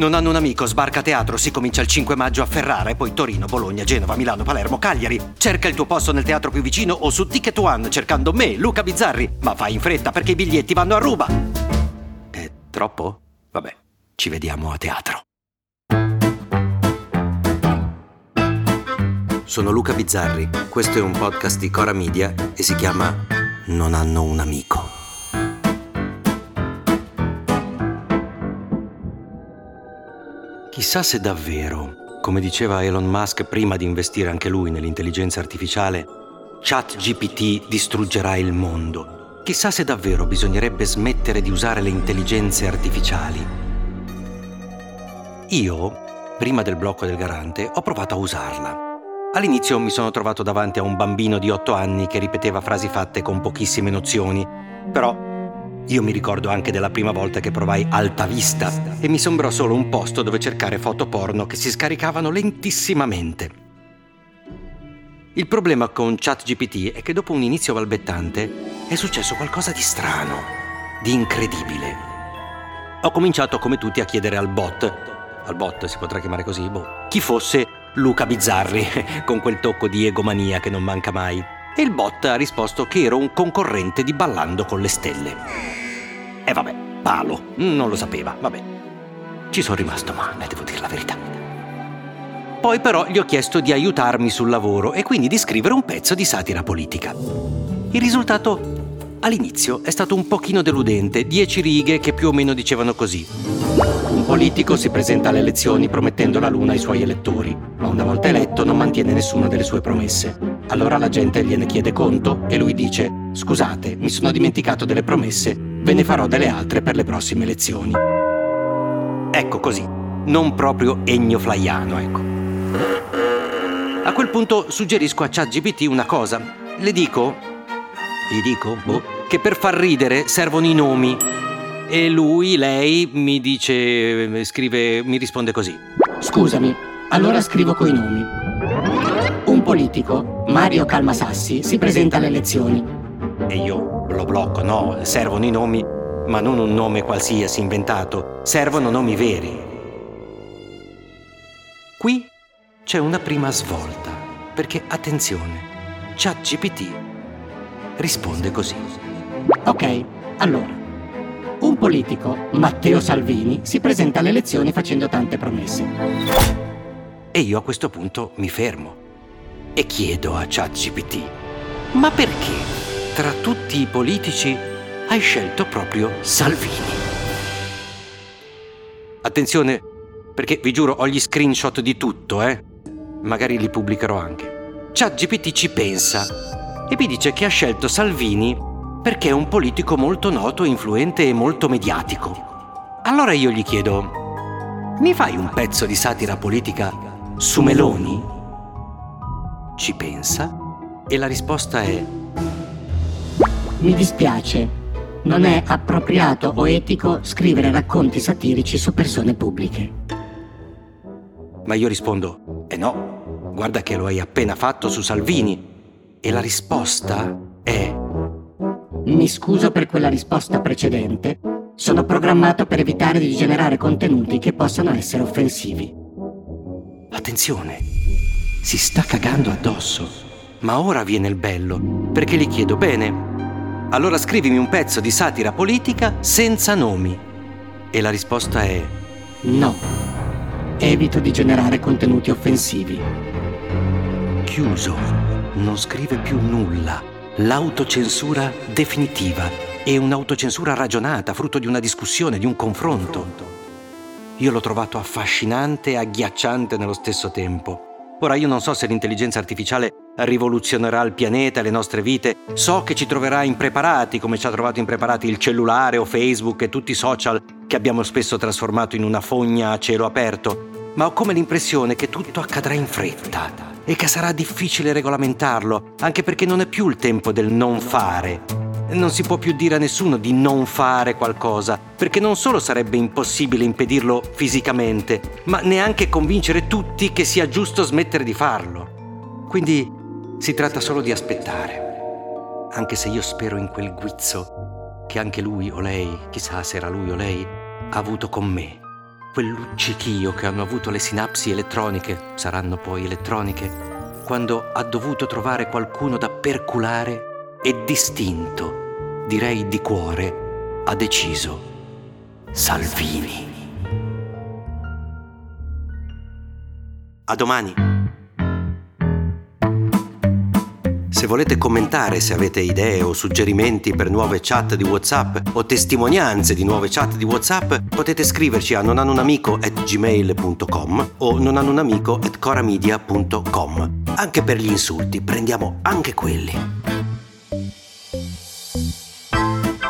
Non hanno un amico, sbarca teatro, si comincia il 5 maggio a Ferrara e poi Torino, Bologna, Genova, Milano, Palermo, Cagliari. Cerca il tuo posto nel teatro più vicino o su Ticket One cercando me, Luca Bizzarri. Ma fai in fretta perché i biglietti vanno a ruba. È troppo? Vabbè, ci vediamo a teatro. Sono Luca Bizzarri, questo è un podcast di Cora Media e si chiama Non hanno un amico. Chissà se davvero, come diceva Elon Musk prima di investire anche lui nell'intelligenza artificiale, ChatGPT distruggerà il mondo. Chissà se davvero bisognerebbe smettere di usare le intelligenze artificiali. Io, prima del blocco del garante, ho provato a usarla All'inizio mi sono trovato davanti a un bambino di 8 anni che ripeteva frasi fatte con pochissime nozioni, però io mi ricordo anche della prima volta che provai Alta Vista e mi sembrò solo un posto dove cercare foto porno che si scaricavano lentissimamente. Il problema con ChatGPT è che dopo un inizio balbettante è successo qualcosa di strano, di incredibile. Ho cominciato come tutti a chiedere al bot, al bot si potrà chiamare così, boh, chi fosse Luca Bizzarri, con quel tocco di egomania che non manca mai. E il bot ha risposto che ero un concorrente di Ballando con le Stelle. E vabbè, palo, non lo sapeva, vabbè. Ci sono rimasto male, devo dire la verità. Poi però gli ho chiesto di aiutarmi sul lavoro e quindi di scrivere un pezzo di satira politica. Il risultato all'inizio è stato un pochino deludente, dieci righe che più o meno dicevano così. Un politico si presenta alle elezioni promettendo la luna ai suoi elettori, ma una volta eletto non mantiene nessuna delle sue promesse. Allora la gente gliene chiede conto e lui dice Scusate, mi sono dimenticato delle promesse, ve ne farò delle altre per le prossime elezioni. Ecco così, non proprio egno flaiano, ecco. A quel punto suggerisco a ChatGPT una cosa. Le dico, gli dico, boh, che per far ridere servono i nomi e lui, lei, mi dice, scrive, mi risponde così. Scusami, allora scrivo coi nomi. Un politico, Mario Calmasassi, si presenta alle elezioni. E io lo blocco, no, servono i nomi, ma non un nome qualsiasi inventato, servono nomi veri. Qui c'è una prima svolta, perché attenzione, ChatGPT risponde così. Ok, allora. Un politico, Matteo Salvini, si presenta alle elezioni facendo tante promesse. E io a questo punto mi fermo e chiedo a ChatGPT, ma perché tra tutti i politici hai scelto proprio Salvini? Attenzione, perché vi giuro ho gli screenshot di tutto, eh? Magari li pubblicherò anche. ChatGPT ci pensa e mi dice che ha scelto Salvini perché è un politico molto noto, influente e molto mediatico. Allora io gli chiedo, mi fai un pezzo di satira politica su Meloni? Ci pensa e la risposta è... Mi dispiace, non è appropriato o etico scrivere racconti satirici su persone pubbliche. Ma io rispondo, eh no, guarda che lo hai appena fatto su Salvini. E la risposta è... Mi scuso per quella risposta precedente. Sono programmato per evitare di generare contenuti che possano essere offensivi. Attenzione, si sta cagando addosso. Ma ora viene il bello, perché gli chiedo bene. Allora scrivimi un pezzo di satira politica senza nomi. E la risposta è no. Evito di generare contenuti offensivi. Chiuso. Non scrive più nulla l'autocensura definitiva e un'autocensura ragionata, frutto di una discussione, di un confronto. Io l'ho trovato affascinante e agghiacciante nello stesso tempo. Ora io non so se l'intelligenza artificiale rivoluzionerà il pianeta e le nostre vite, so che ci troverà impreparati come ci ha trovato impreparati il cellulare o Facebook e tutti i social che abbiamo spesso trasformato in una fogna a cielo aperto, ma ho come l'impressione che tutto accadrà in fretta e che sarà difficile regolamentarlo, anche perché non è più il tempo del non fare. Non si può più dire a nessuno di non fare qualcosa, perché non solo sarebbe impossibile impedirlo fisicamente, ma neanche convincere tutti che sia giusto smettere di farlo. Quindi si tratta solo di aspettare, anche se io spero in quel guizzo che anche lui o lei, chissà se era lui o lei, ha avuto con me, quel luccichio che hanno avuto le sinapsi elettroniche, saranno poi elettroniche, quando ha dovuto trovare qualcuno da perculare e distinto, direi di cuore, ha deciso Salvini. A domani. Se volete commentare, se avete idee o suggerimenti per nuove chat di WhatsApp o testimonianze di nuove chat di WhatsApp, potete scriverci a nonanunamico@gmail.com o nonanunamico@coramedia.com. Anche per gli insulti, prendiamo anche quelli.